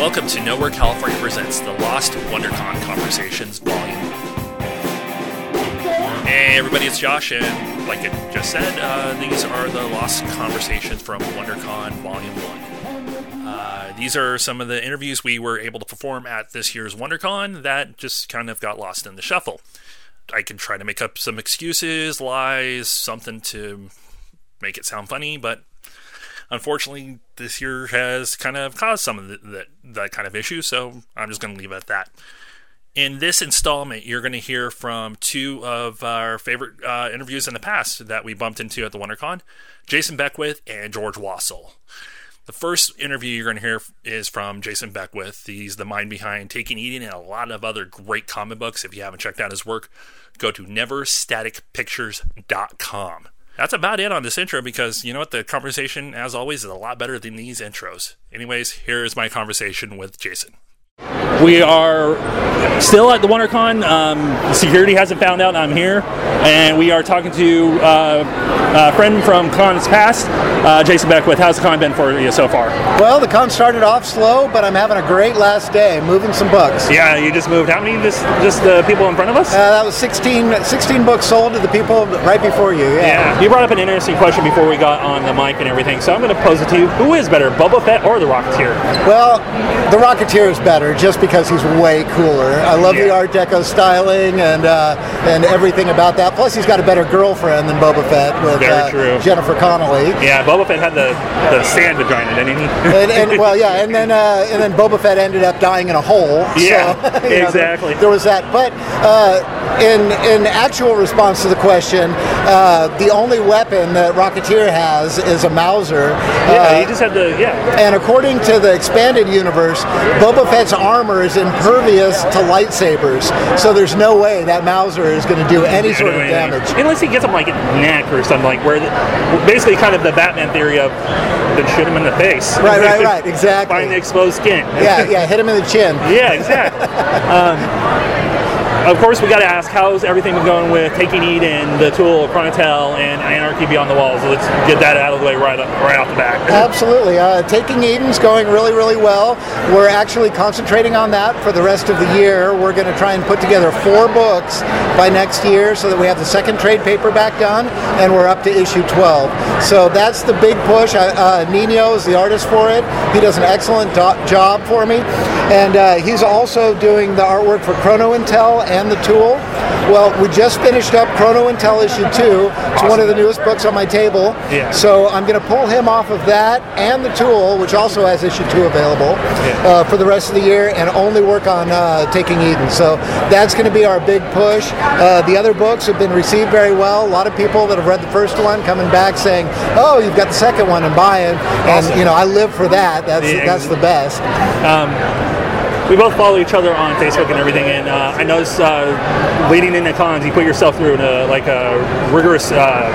Welcome to Nowhere California Presents the Lost WonderCon Conversations Volume. Hey everybody, it's Josh, and like I just said, uh, these are the Lost Conversations from WonderCon Volume 1. Uh, these are some of the interviews we were able to perform at this year's WonderCon that just kind of got lost in the shuffle. I can try to make up some excuses, lies, something to make it sound funny, but unfortunately, this year has kind of caused some of the, that that kind of issue. So I'm just going to leave it at that. In this installment, you're going to hear from two of our favorite uh, interviews in the past that we bumped into at the WonderCon Jason Beckwith and George Wassel. The first interview you're going to hear is from Jason Beckwith. He's the mind behind Taking Eden and a lot of other great comic books. If you haven't checked out his work, go to neverstaticpictures.com. That's about it on this intro because you know what? The conversation, as always, is a lot better than these intros. Anyways, here's my conversation with Jason. We are still at the WonderCon. Um, security hasn't found out I'm here, and we are talking to uh, a friend from cons past, uh, Jason Beckwith. How's the con been for you so far? Well, the con started off slow, but I'm having a great last day, moving some books. Yeah, you just moved. How many? Just just the people in front of us? Uh, that was 16, 16 books sold to the people right before you. Yeah. Yeah. You brought up an interesting question before we got on the mic and everything, so I'm going to pose it to you. Who is better, Boba Fett or the Rocketeer? Well, the Rocketeer is better just because he's way cooler. I love the Art Deco styling and uh, and everything about that. Plus, he's got a better girlfriend than Boba Fett with Very uh, true. Jennifer Connelly. Yeah, Boba Fett had the, the sand vagina, didn't he? and, and well, yeah, and then uh, and then Boba Fett ended up dying in a hole. Yeah, so, you know, exactly. there, there was that, but uh, in in actual response to the question, uh, the only weapon that Rocketeer has is a Mauser. yeah, Uh, he just had the yeah. and according to the expanded universe, Boba Fett's armor is impervious to lightsabers, so there's no way that Mauser is going to do any sort of damage. Unless he gets him like the neck or something like where, the, basically kind of the Batman theory of then shoot him in the face. Right, right, right, exactly. Find the exposed skin. Yeah, yeah, hit him in the chin. yeah, exactly. um, of course, we got to ask how's everything been going with Taking Eden, The Tool, Chrono Intel, and Anarchy Beyond the Walls. Let's get that out of the way right, up, right off the bat. Absolutely. Uh, Taking Eden's going really, really well. We're actually concentrating on that for the rest of the year. We're going to try and put together four books by next year so that we have the second trade paperback done and we're up to issue 12. So that's the big push. I, uh, Nino is the artist for it. He does an excellent do- job for me. And uh, he's also doing the artwork for Chrono Intel and The Tool. Well, we just finished up Chrono Intel issue 2. It's one of the newest books on my table. Yeah. So I'm going to pull him off of that and the tool, which also has issue two available uh, for the rest of the year, and only work on uh, Taking Eden. So that's going to be our big push. Uh, the other books have been received very well. A lot of people that have read the first one coming back saying, "Oh, you've got the second one," and buying. And you know, I live for that. That's Yeah. that's the best. We both follow each other on Facebook and everything, and uh, I noticed uh, leading into cons, you put yourself through a, like a rigorous uh,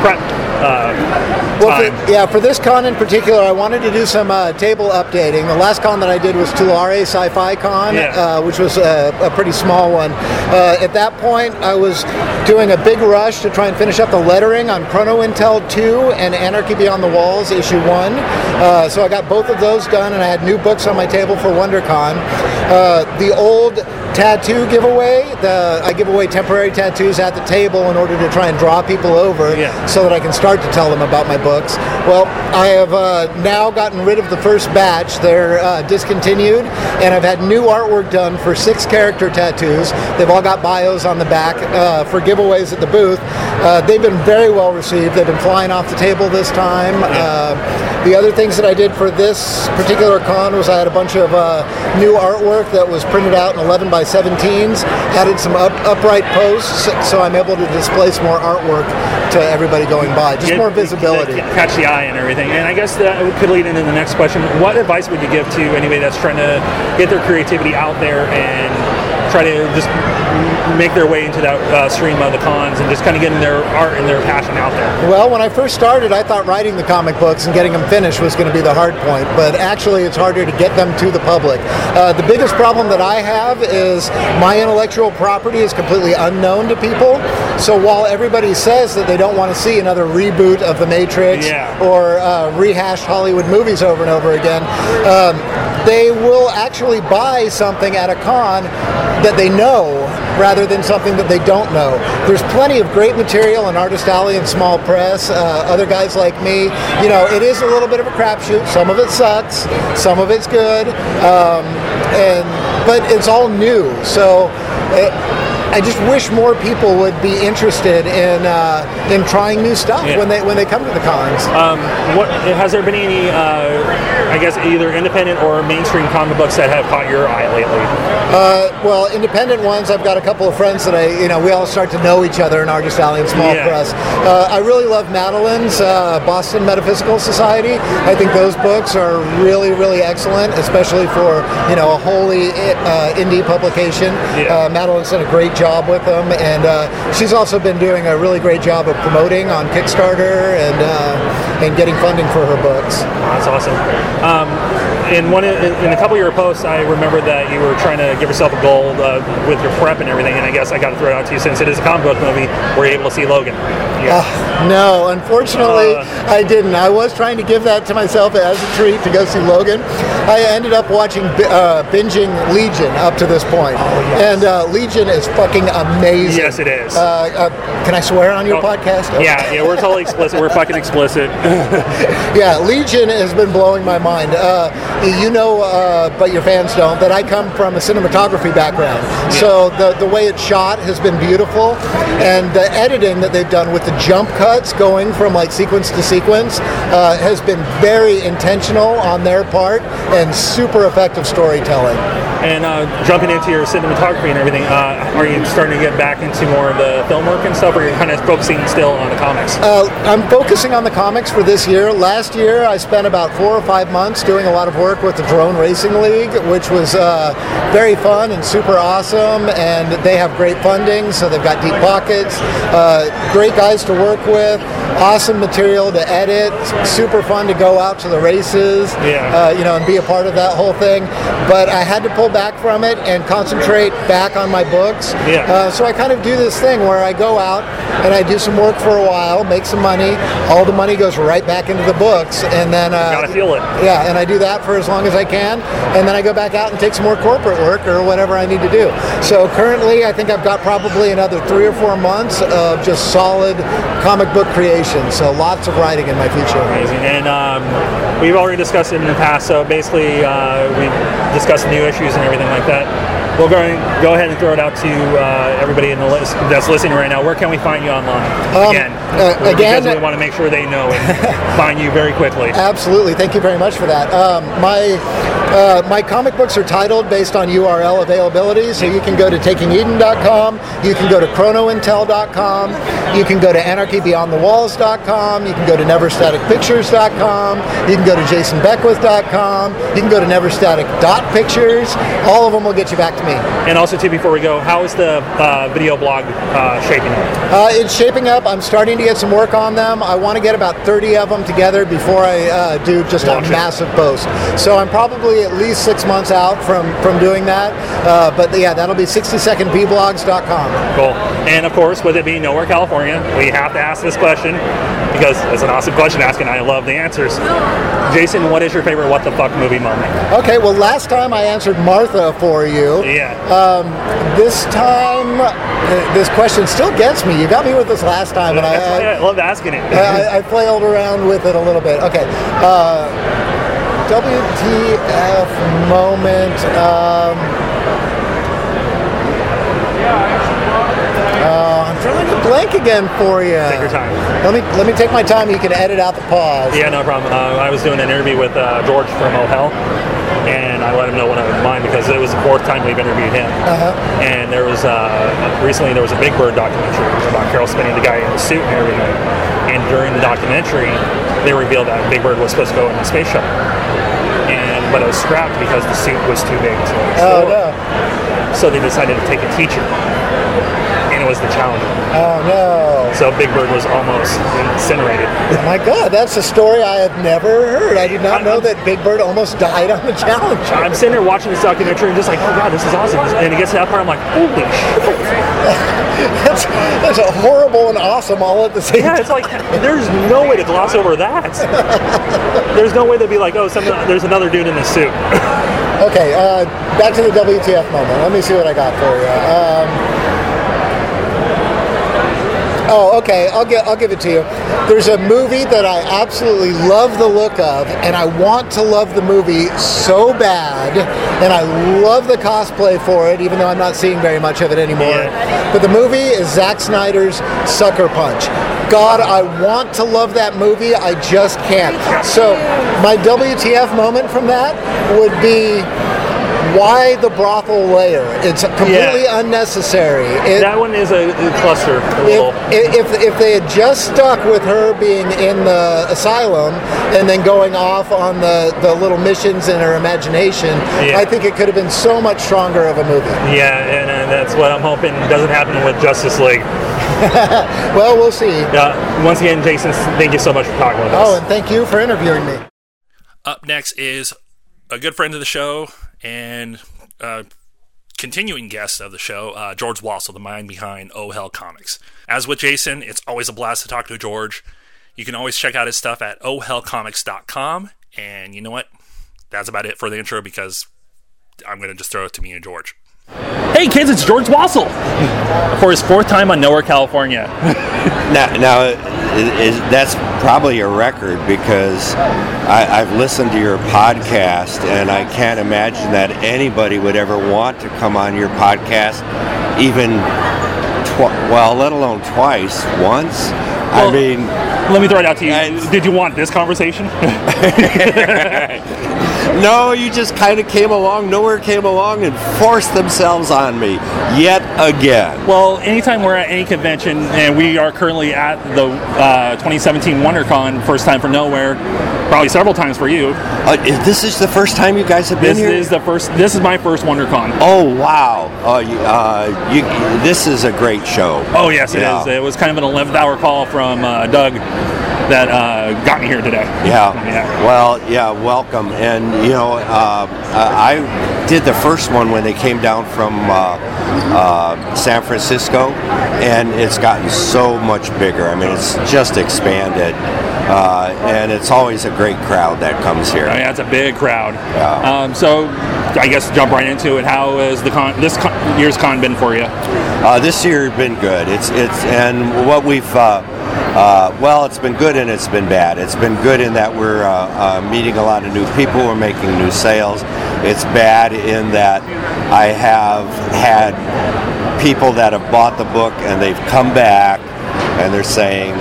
prep. Uh, Well, for, yeah, for this con in particular, I wanted to do some uh, table updating. The last con that I did was Tulare Sci-Fi Con, Yeah. uh, which was a, a pretty small one. Uh, at that point, I was doing a big rush to try and finish up the lettering on Chrono Intel 2 and Anarchy Beyond the Walls issue 1. Uh, so I got both of those done, and I had new books on my table for WonderCon. Uh, the old tattoo giveaway, the, I give away temporary tattoos at the table in order to try and draw people over Yeah. so that I can start to tell them about my books. Well, I have uh, now gotten rid of the first batch. They're uh, discontinued, and I've had new artwork done for six character tattoos. They've all got bios on the back uh, for giveaways at the booth. Uh, they've been very well received. They've been flying off the table this time. Uh, the other things that I did for this particular con was I had a bunch of uh, new artwork that was printed out in 11 by by 17s, added some up, upright posts, so I'm able to display some more artwork to everybody going by. Just more visibility. catch the eye and everything. And I guess that could lead into the next question. What advice would you give to anybody that's trying to get their creativity out there and try to just make their way into that uh, stream of the cons and just kind of getting their art and their passion out there? Well, when I first started, I thought writing the comic books and getting them finished was going to be the hard point, but actually, it's harder to get them to the public. Uh, the biggest problem that I have is my intellectual property is completely unknown to people. So while everybody says that they don't want to see another reboot of The Matrix Yeah. or uh, rehashed Hollywood movies over and over again, um, they will actually buy something at a con that they know rather than something that they don't know. There's plenty of great material in Artist Alley and Small Press. Uh, other guys like me, you know, it is a little bit of a crapshoot. Some of it sucks, some of it's good, um, and but it's all new. So. It, I just wish more people would be interested in uh, in trying new stuff Yeah. when they when they come to the cons. Um, what has there been any, uh, I guess, either independent or mainstream comic books that have caught your eye lately? Uh, well, independent ones, I've got a couple of friends that I, you know, we all start to know each other in Artist Alley and Small Yeah. Press. Uh, I really love Madeline's uh, Boston Metaphysical Society. I think those books are really, really excellent, especially for, you know, a wholly uh, indie publication. Yeah. Uh, Madeline's done a great job with them, and uh, she's also been doing a really great job of promoting on Kickstarter and uh, and getting funding for her books. That's awesome. Um, in one, in, in a couple of your posts, I remember that you were trying to give yourself a goal uh, with your prep and everything. And I guess I got to throw it out to you since it is a comic book movie. We're able to see Logan. Yeah. No, unfortunately, Uh. I didn't. I was trying to give that to myself as a treat to go see Logan. I ended up watching, uh, binging Legion up to this point. and uh, Legion is fucking amazing. Yes, it is. Uh, uh, can I swear on your Oh, podcast? yeah, yeah, we're totally explicit. We're fucking explicit. Yeah, Legion has been blowing my mind. Uh, you know, uh, but your fans don't, that I come from a cinematography background. So the, the way it's shot has been beautiful. And the editing that they've done with the jump cuts going from like sequence to sequence uh, has been very intentional on their part and super effective storytelling. And uh, jumping into your cinematography and everything, uh, are you starting to get back into more of the film work and stuff, or are you're kind of focusing still on the comics? Uh, I'm focusing on the comics for this year. Last year, I spent about four or five months doing a lot of work with the Drone Racing League, which was uh, very fun and super awesome. And they have great funding, so they've got deep pockets. Uh, great guys to work with. Awesome material to edit. Super fun to go out to the races. Yeah. Uh, you know, and be a part of that whole thing. But I had to pull back from it and concentrate back on my books. Yeah. Uh, so I kind of do this thing where I go out and I do some work for a while, make some money. All the money goes right back into the books, and then uh, Gotta feel it. Yeah, and I do that for as long as I can, and then I go back out and take some more corporate work or whatever I need to do. So currently, I think I've got probably another three or four months of just solid comic book creation. So lots of writing in my future. Amazing. And um, we've already discussed it in the past, so basically uh, we discussed new issues and everything like that. We'll go, go ahead and throw it out to uh, everybody in the list that's listening right now. Where can we find you online? again, uh, because again- we want to make sure they know and find you very quickly. Absolutely. Thank you very much for that. Um, my uh, my comic books are titled based on URL availability, so you can go to takingeden.com, you can go to chronointel.com, you can go to anarchybeyondthewalls.com, you can go to neverstaticpictures.com, you can go to jasonbeckwith.com, you can go to neverstatic.pictures. All of them will get you back to me. And also, too, before we go, how is the uh, video blog uh, shaping up? Uh, it's shaping up. I'm starting to get some work on them. I want to get about 30 of them together before I uh, do just Launch a it. massive post. So I'm probably at least six months out from, from doing that. Uh, but yeah, that'll be 60secondbblogs.com. Cool. And of course, with it being nowhere California, we have to ask this question because it's an awesome question to ask, and I love the answers. Jason, what is your favorite what the fuck movie moment? Okay, well, last time I answered Martha for you. Yeah. Um, this time, this question still gets me. You got me with this last time, and why I, I love asking it. I, I flailed around with it a little bit. Okay. Uh, WTF moment. Um, uh, I'm drawing a blank again for you. Take your time. Let me let me take my time. You can edit out the pause. Yeah, no problem. Uh, I was doing an interview with uh, George from Oh Hell, and I let him know one of mine because it was the fourth time we've interviewed him. Uh-huh. And there was uh, recently there was a Big Bird documentary about Carol Spinney, the guy in the suit and everything. And during the documentary, they revealed that Big Bird was supposed to go in the space shuttle, but it was scrapped because the suit was too big to Oh no! So they decided to take a teacher, was the Challenger. Oh no! So Big Bird was almost incinerated. Oh my God, that's a story I had never heard. I did not know that Big Bird almost died on the Challenger. I'm sitting there watching this documentary and just like, oh god, this is awesome. And it gets to that part, I'm like, holy shit. That's, that's a horrible and awesome all at the same Yeah, time. it's like there's no way to gloss over that. There's no way to be like, oh, some, there's another dude in the suit. Okay, uh, back to the WTF moment. Let me see what I got for you. Um, oh, okay. I'll get. I'll give it to you. There's a movie that I absolutely love the look of, and I want to love the movie so bad, and I love the cosplay for it, even though I'm not seeing very much of it anymore. Yeah. But the movie is Zack Snyder's Sucker Punch. God, I want to love that movie. I just can't. So, my WTF moment from that would be why the brothel layer? It's completely unnecessary. It, That one is a, a cluster. A if, if, if they had just stuck with her being in the asylum and then going off on the, the little missions in her imagination, Yeah. I think it could have been so much stronger of a movie. Yeah, and, and that's what I'm hoping doesn't happen with Justice League. Well, we'll see. Yeah, once again, Jason, thank you so much for talking with us. Oh, and thank you for interviewing me. Up next is a good friend of the show and uh, continuing guest of the show, uh, George Wassel, the mind behind Oh Hell Comics. As with Jason, it's always a blast to talk to George. You can always check out his stuff at ohhellcomics.com. And you know what? That's about it for the intro because I'm going to just throw it to me and George. Hey kids, it's George Wassel for his fourth time on Nowhere, California. Now, now is, that's probably a record because I, I've listened to your podcast and I can't imagine that anybody would ever want to come on your podcast, even tw- well, let alone twice, once. Well- I mean, Let me throw it out to you. Did you want this conversation? no, you just kind of came along, nowhere came along and forced themselves on me yet again. Well, anytime we're at any convention, and we are currently at the uh, 2017 WonderCon, first time for Nowhere, probably several times for you. Uh, is- this is the first time you guys have been This is the first. This is my first WonderCon. oh wow! Uh, you, uh, you, this is a great show. Oh yes, it is. Yeah. It was kind of an 11th hour call from uh, Doug that uh, got me here today. Yeah. Yeah. Well, yeah, welcome. And, you know, uh, I did the first one when they came down from uh, uh, San Francisco, and it's gotten so much bigger. I mean, it's just expanded. Uh, and it's always a great crowd that comes here. I mean, that's a big crowd. Yeah. Um, so, I guess jump right into it. How has the con, this con, year's con been for you? Uh, this year has been good. It's it's and what we've uh, well, it's been good and it's been bad. It's been good in that we're uh, uh, meeting a lot of new people. We're making new sales. It's bad in that I have had people that have bought the book and they've come back and they're saying,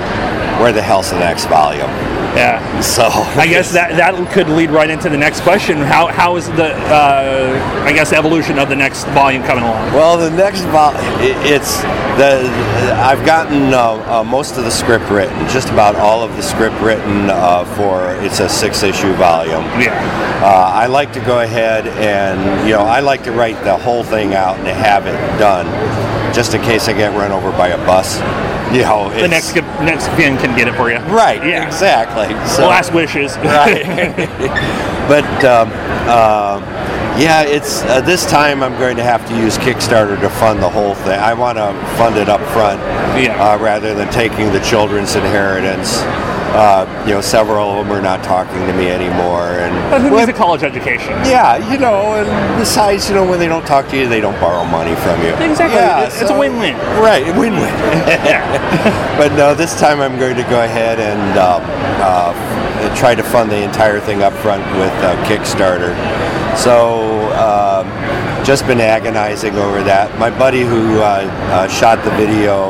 "Where the hell's the next volume?" Yeah. So I guess that that could lead right into the next question. How how is the uh, I guess evolution of the next volume coming along? Well, the next volume, it's the I've gotten uh, uh, most of the script written, just about all of the script written uh, for it's a six issue volume. Yeah. Uh, I like to go ahead and you know I like to write the whole thing out and have it done, just in case I get run over by a bus. You know, The next next fin can get it for you. right, Yeah. exactly. So, Last wishes. right. but um, uh, yeah, it's uh, this time I'm going to have to use Kickstarter to fund the whole thing. I want to fund it up front Yeah. uh, rather than taking the children's inheritance. Uh, you know, several of them are not talking to me anymore, and But who Well, needs a college education? yeah, you know, and besides, you know, when they don't talk to you, they don't borrow money from you. Exactly. Yeah, It's a win-win. Right, win-win. But no, this time I'm going to go ahead and um, uh, try to fund the entire thing up front with uh, Kickstarter. So um, just been agonizing over that. My buddy who uh, uh, shot the video.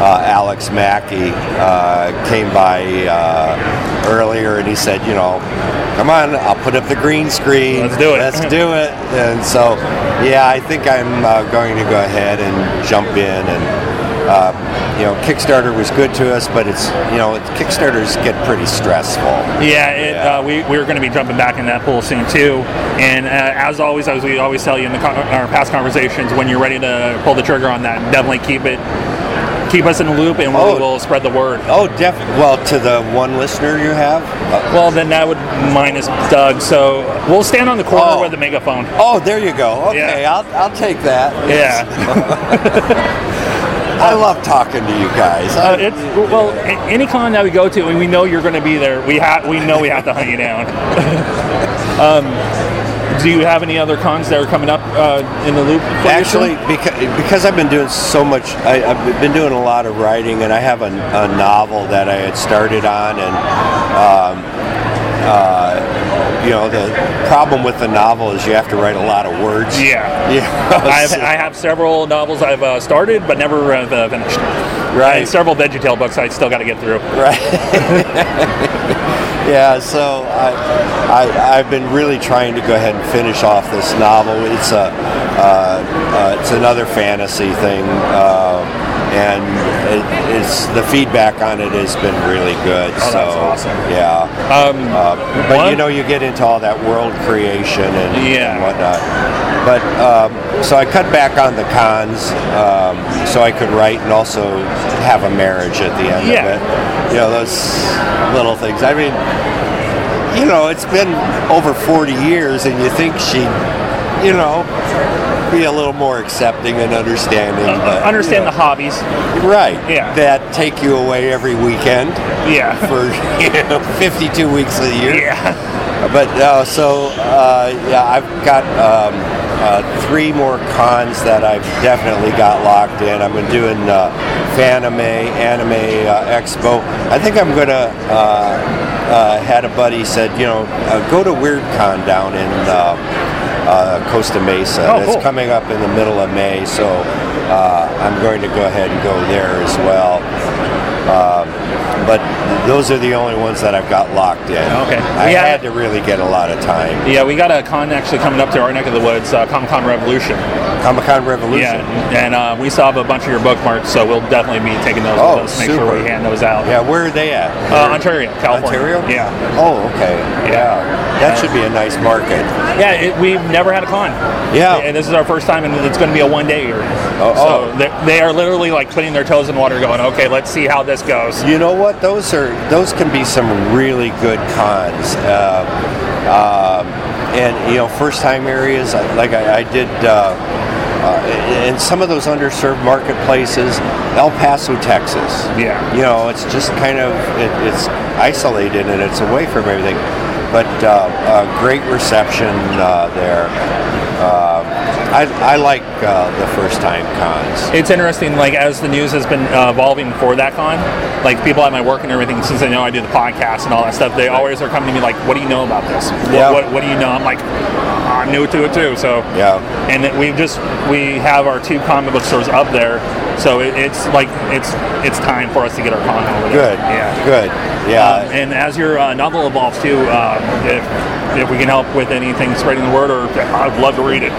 Uh, Alex Mackey uh, came by uh, earlier, and he said, you know, come on, I'll put up the green screen. Let's do it." Let's do it. And so, yeah, I think I'm uh, going to go ahead and jump in and. Uh, you know, Kickstarter was good to us, but it's you know, Kickstarters get pretty stressful. Yeah, it, Yeah. Uh, we, we're going to be jumping back in that pool soon too. And uh, as always, as we always tell you in the our past conversations, when you're ready to pull the trigger on that, definitely keep it, keep us in the loop, and we Oh. will spread the word. Oh, definitely. Well, to the one listener you have. Uh, Well, then that would minus Doug. So we'll stand on the corner Oh. with the megaphone. oh, there you go. Okay, Yeah. I'll I'll take that. Yeah. I love talking to you guys. Uh, it's well, any con that we go to, and we know you're going to be there. We have, we know we have to hunt you down. um, do you have any other cons that are coming up uh, in the loop? Actually, because, because I've been doing so much, I, I've been doing a lot of writing, and I have a, a novel that I had started on, and um, uh, you know, the problem with the novel is you have to write a lot of words. yeah. Yeah. I have, I have several novels I've uh, started but never uh, finished. Right. And several VeggieTale books I still got to get through. Right. yeah, so I, I, I've been really trying to go ahead and finish off this novel. It's a, uh, uh, it's another fantasy thing, uh, and it, it's the feedback on it has been really good. Oh, so that's awesome. yeah, Um, uh, but one- you know, you get into all that world creation and, Yeah. and whatnot. But um, so I cut back on the cons um, so I could write and also have a marriage at the end Yeah. of it. You know, those little things. I mean, you know, it's been over 40 years, and you think she'd, you know, be a little more accepting and understanding. but, Understand you the hobbies. right? Yeah. That take you away every weekend Yeah. for you know 52 weeks of the year. Yeah. But uh, so uh, yeah, I've got um, uh, three more cons that I've definitely got locked in. I've been doing uh, Fanime Anime uh, Expo. I think I'm gonna. Uh, uh, had a buddy said, you know, uh, go to WeirdCon down in uh, uh, Costa Mesa. Oh, it's cool. coming up in the middle of May, so uh, I'm going to go ahead and go there as well. Um, but those are the only ones that I've got locked in. Okay. I Yeah. had to really get a lot of time. Yeah, we got a con actually coming up to our neck of the woods, uh, Comic Con Revolution. Comic Con Revolution. Yeah, and uh, we still have a bunch of your bookmarks, so we'll definitely be taking those Oh, with us. Make sure we hand those out. Yeah, where are they at? Uh, Ontario, California. Ontario? Yeah. Oh, okay. Yeah. That should be a nice market. Yeah, it, we've never had a con. Yeah. And this is our first time, and it's going to be a one day here. Oh, so oh. they they are literally like putting their toes in water, going, okay, let's see how this goes. You know what? Those are those can be some really good cons. Uh, um, and you know, first time areas like I, I did. Uh, uh, in some of those underserved marketplaces, El Paso, Texas. Yeah. You know, it's just kind of it, it's isolated and it's away from everything, but uh, uh, great reception uh, there. I, I like uh, the first time cons. It's interesting, like as the news has been uh, evolving for that con, like people at my work and everything, since they know I do the podcast and all that stuff, they always are coming to me like, "What do you know about this? What, Yeah. what, what do you know?" I'm like, "I'm new to it too." So Yeah. and we've just we have our two comic book stores up there, so it, it's like it's it's time for us to get our con over there. Good. yeah. Good. Yeah. Um, and as your uh, novel evolves too, um, if if we can help with anything spreading the word, or I'd love to read it.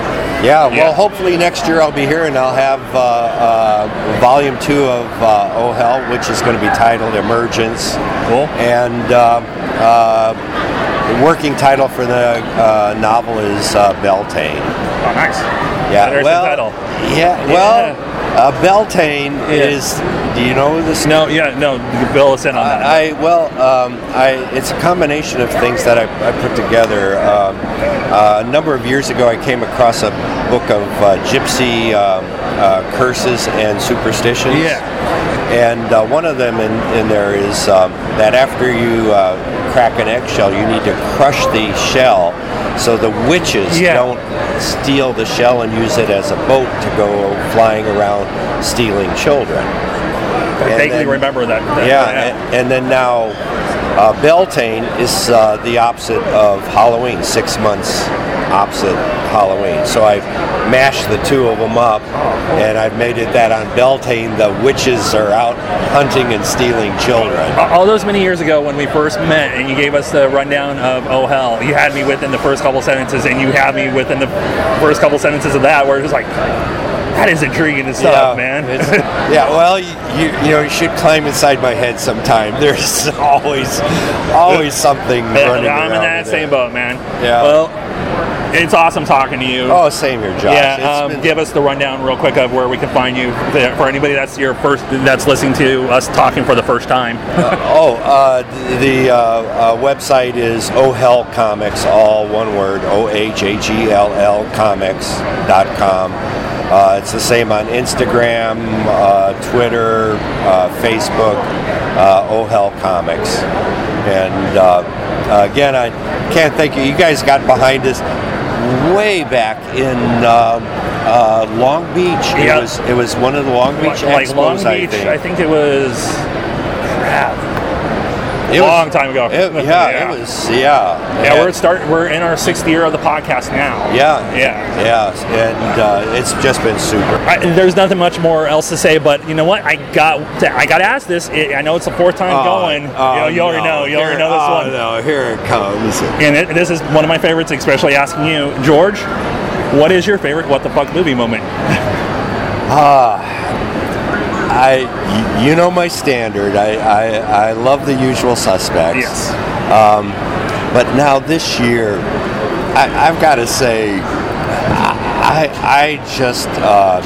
Yeah, well, Yeah. hopefully next year I'll be here and I'll have uh, uh, volume two of uh, Oh Hell, which is going to be titled Emergence. Cool. And uh, uh, the working title for the uh, novel is uh, Beltane. Oh, nice. Yeah, There's well, the title. Yeah, well, uh, Beltane is. Do you know this? No, yeah, no. Fill us in on that. I well, um, I it's a combination of things that I, I put together. Um, uh, a number of years ago, I came across a book of uh, gypsy um, uh, curses and superstitions. Yeah. And uh, one of them in, in there is um, that after you uh, crack an eggshell, you need to crush the shell so the witches Yeah. don't steal the shell and use it as a boat to go flying around stealing children. I vaguely remember that. that- yeah, And, and then now uh, Beltane is uh, the opposite of Halloween, six months opposite Halloween. So I've mashed the two of them up, and I've made it that on Beltane the witches are out hunting and stealing children. All those many years ago when we first met and you gave us the rundown of Oh Hell, you had me within the first couple sentences and you had me within the first couple sentences of that where it was like, that is intriguing and stuff, man. yeah, well, you, you know you should climb inside my head sometime. There's always always something running I'm in that same there. boat, man. Yeah. Well, it's awesome talking to you. Oh, same here, Josh. yeah, um, been- give us the rundown real quick of where we can find you for anybody that's your first that's listening to us talking for the first time. Oh, uh, the, the uh, uh, website is Oh Hell Comics, all one word, O H H E L L Comics.com. Uh, it's the same on Instagram, uh, Twitter, uh, Facebook, uh, Oh Comics. And uh, again, I can't thank you. You guys got behind us way back in um, uh, Long Beach. It was it was one of the Long Beach like expos, Long I think. I think it was crap. It was- long time ago. It- yeah, Yeah. it was. Yeah, Yeah, And- we're start. We're in our sixth year of the podcast now. Yeah, Yeah. yeah, and uh, it's just been super. I, there's nothing much more else to say, but you know what? I got to, I got asked this. I I know it's the fourth time going. you, know, you already know. You already know this oh, one. no, here it comes. And it, this is one of my favorites, especially asking you, George. What is your favorite what the fuck movie moment? I, you know my standard. I, I, I love the usual suspects. Yes. Um, but now this year, I, I've got to say, I, I just, uh,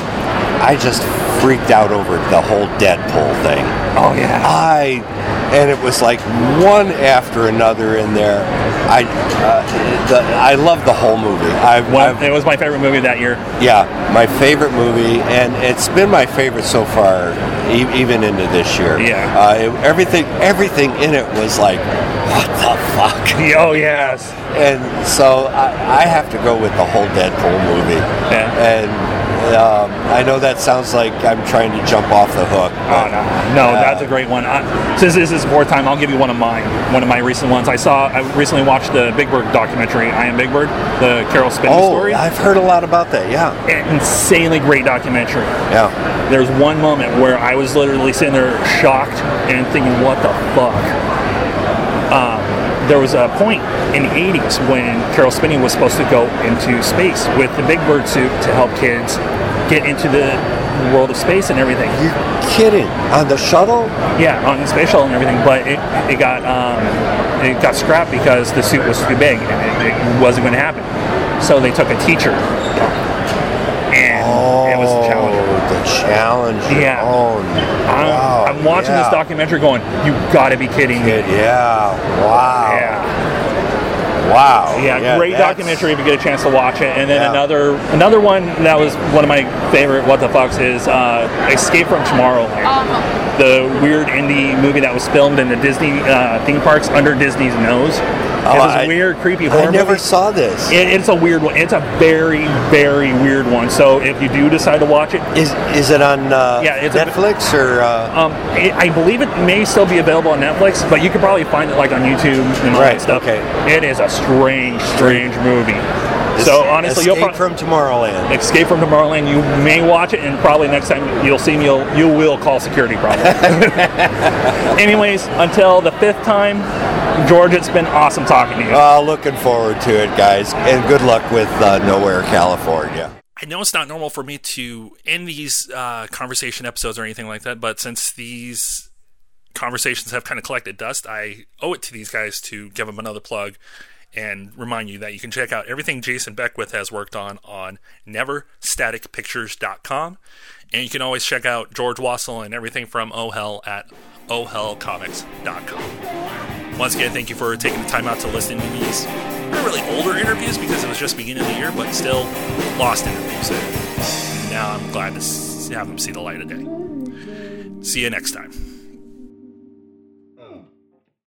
I just freaked out over the whole Deadpool thing. Oh yeah. I and it was like one after another in there. I uh, the, I love the whole movie. I've, One, I've it was my favorite movie that year. yeah, my favorite movie, and it's been my favorite so far, e- even into this year. Yeah. uh, it, everything everything in it was like, what the fuck? Oh yes. And so I, I have to go with the whole Deadpool movie. Yeah. And um, I know that sounds like I'm trying to jump off the hook. Oh no, no, uh, that's a great one. I, since this is fourth time, I'll give you one of mine. One of my recent ones. I saw. I recently watched the Big Bird documentary. I Am Big Bird, the Carol Spinney Oh, story. I've heard a lot about that. Yeah, An insanely great documentary. yeah. There's one moment where I was literally sitting there shocked and thinking, "What the fuck." Um, there was a point in the 80s when Carol Spinney was supposed to go into space with the Big Bird suit to help kids get into the world of space and everything. You're kidding? On the shuttle? Yeah, on the space shuttle and everything, but it, it got um, it got scrapped because the suit was too big and it, it wasn't going to happen. So they took a teacher, and it was. Oh, the challenge. Yeah. Oh, I'm. I'm watching yeah. this documentary, going, "You got to be kidding me!" Yeah. Wow. Yeah, Wow. yeah, great that's- documentary if you get a chance to watch it. And then Yeah. another another one that was one of my favorite what the fucks is uh, Escape from Tomorrowland. the weird indie movie that was filmed in the Disney uh, theme parks under Disney's nose. Oh, it was I- a weird, creepy horror I never movie. saw this. It, it's a weird one. It's a very, very weird one. So if you do decide to watch it, Is is it on uh, Yeah, it's a- Netflix or? Uh, um, it, I believe it may still be available on Netflix, but you can probably find it like on YouTube and all Right, that stuff. okay. It is a strange, strange movie. So honestly, you'll Escape probably from Tomorrowland. Escape from Tomorrowland. You may watch it, and probably next time you'll see me, you'll you will call security. Probably. Anyways, until the fifth time, George, it's been awesome talking to you. Uh, looking forward to it, guys, and good luck with uh, Nowhere, California. I know it's not normal for me to end these uh, conversation episodes or anything like that, but since these conversations have kind of collected dust, I owe it to these guys to give them another plug and remind you that you can check out everything Jason Beckwith has worked on on neverstaticpictures.com. And you can always check out George Wassel and everything from Oh Hell at ohhellcomics.com. Once again, thank you for taking the time out to listen to these not really older interviews because it was just beginning of the year, but still lost interviews. And now I'm glad to have them see the light of day. See you next time.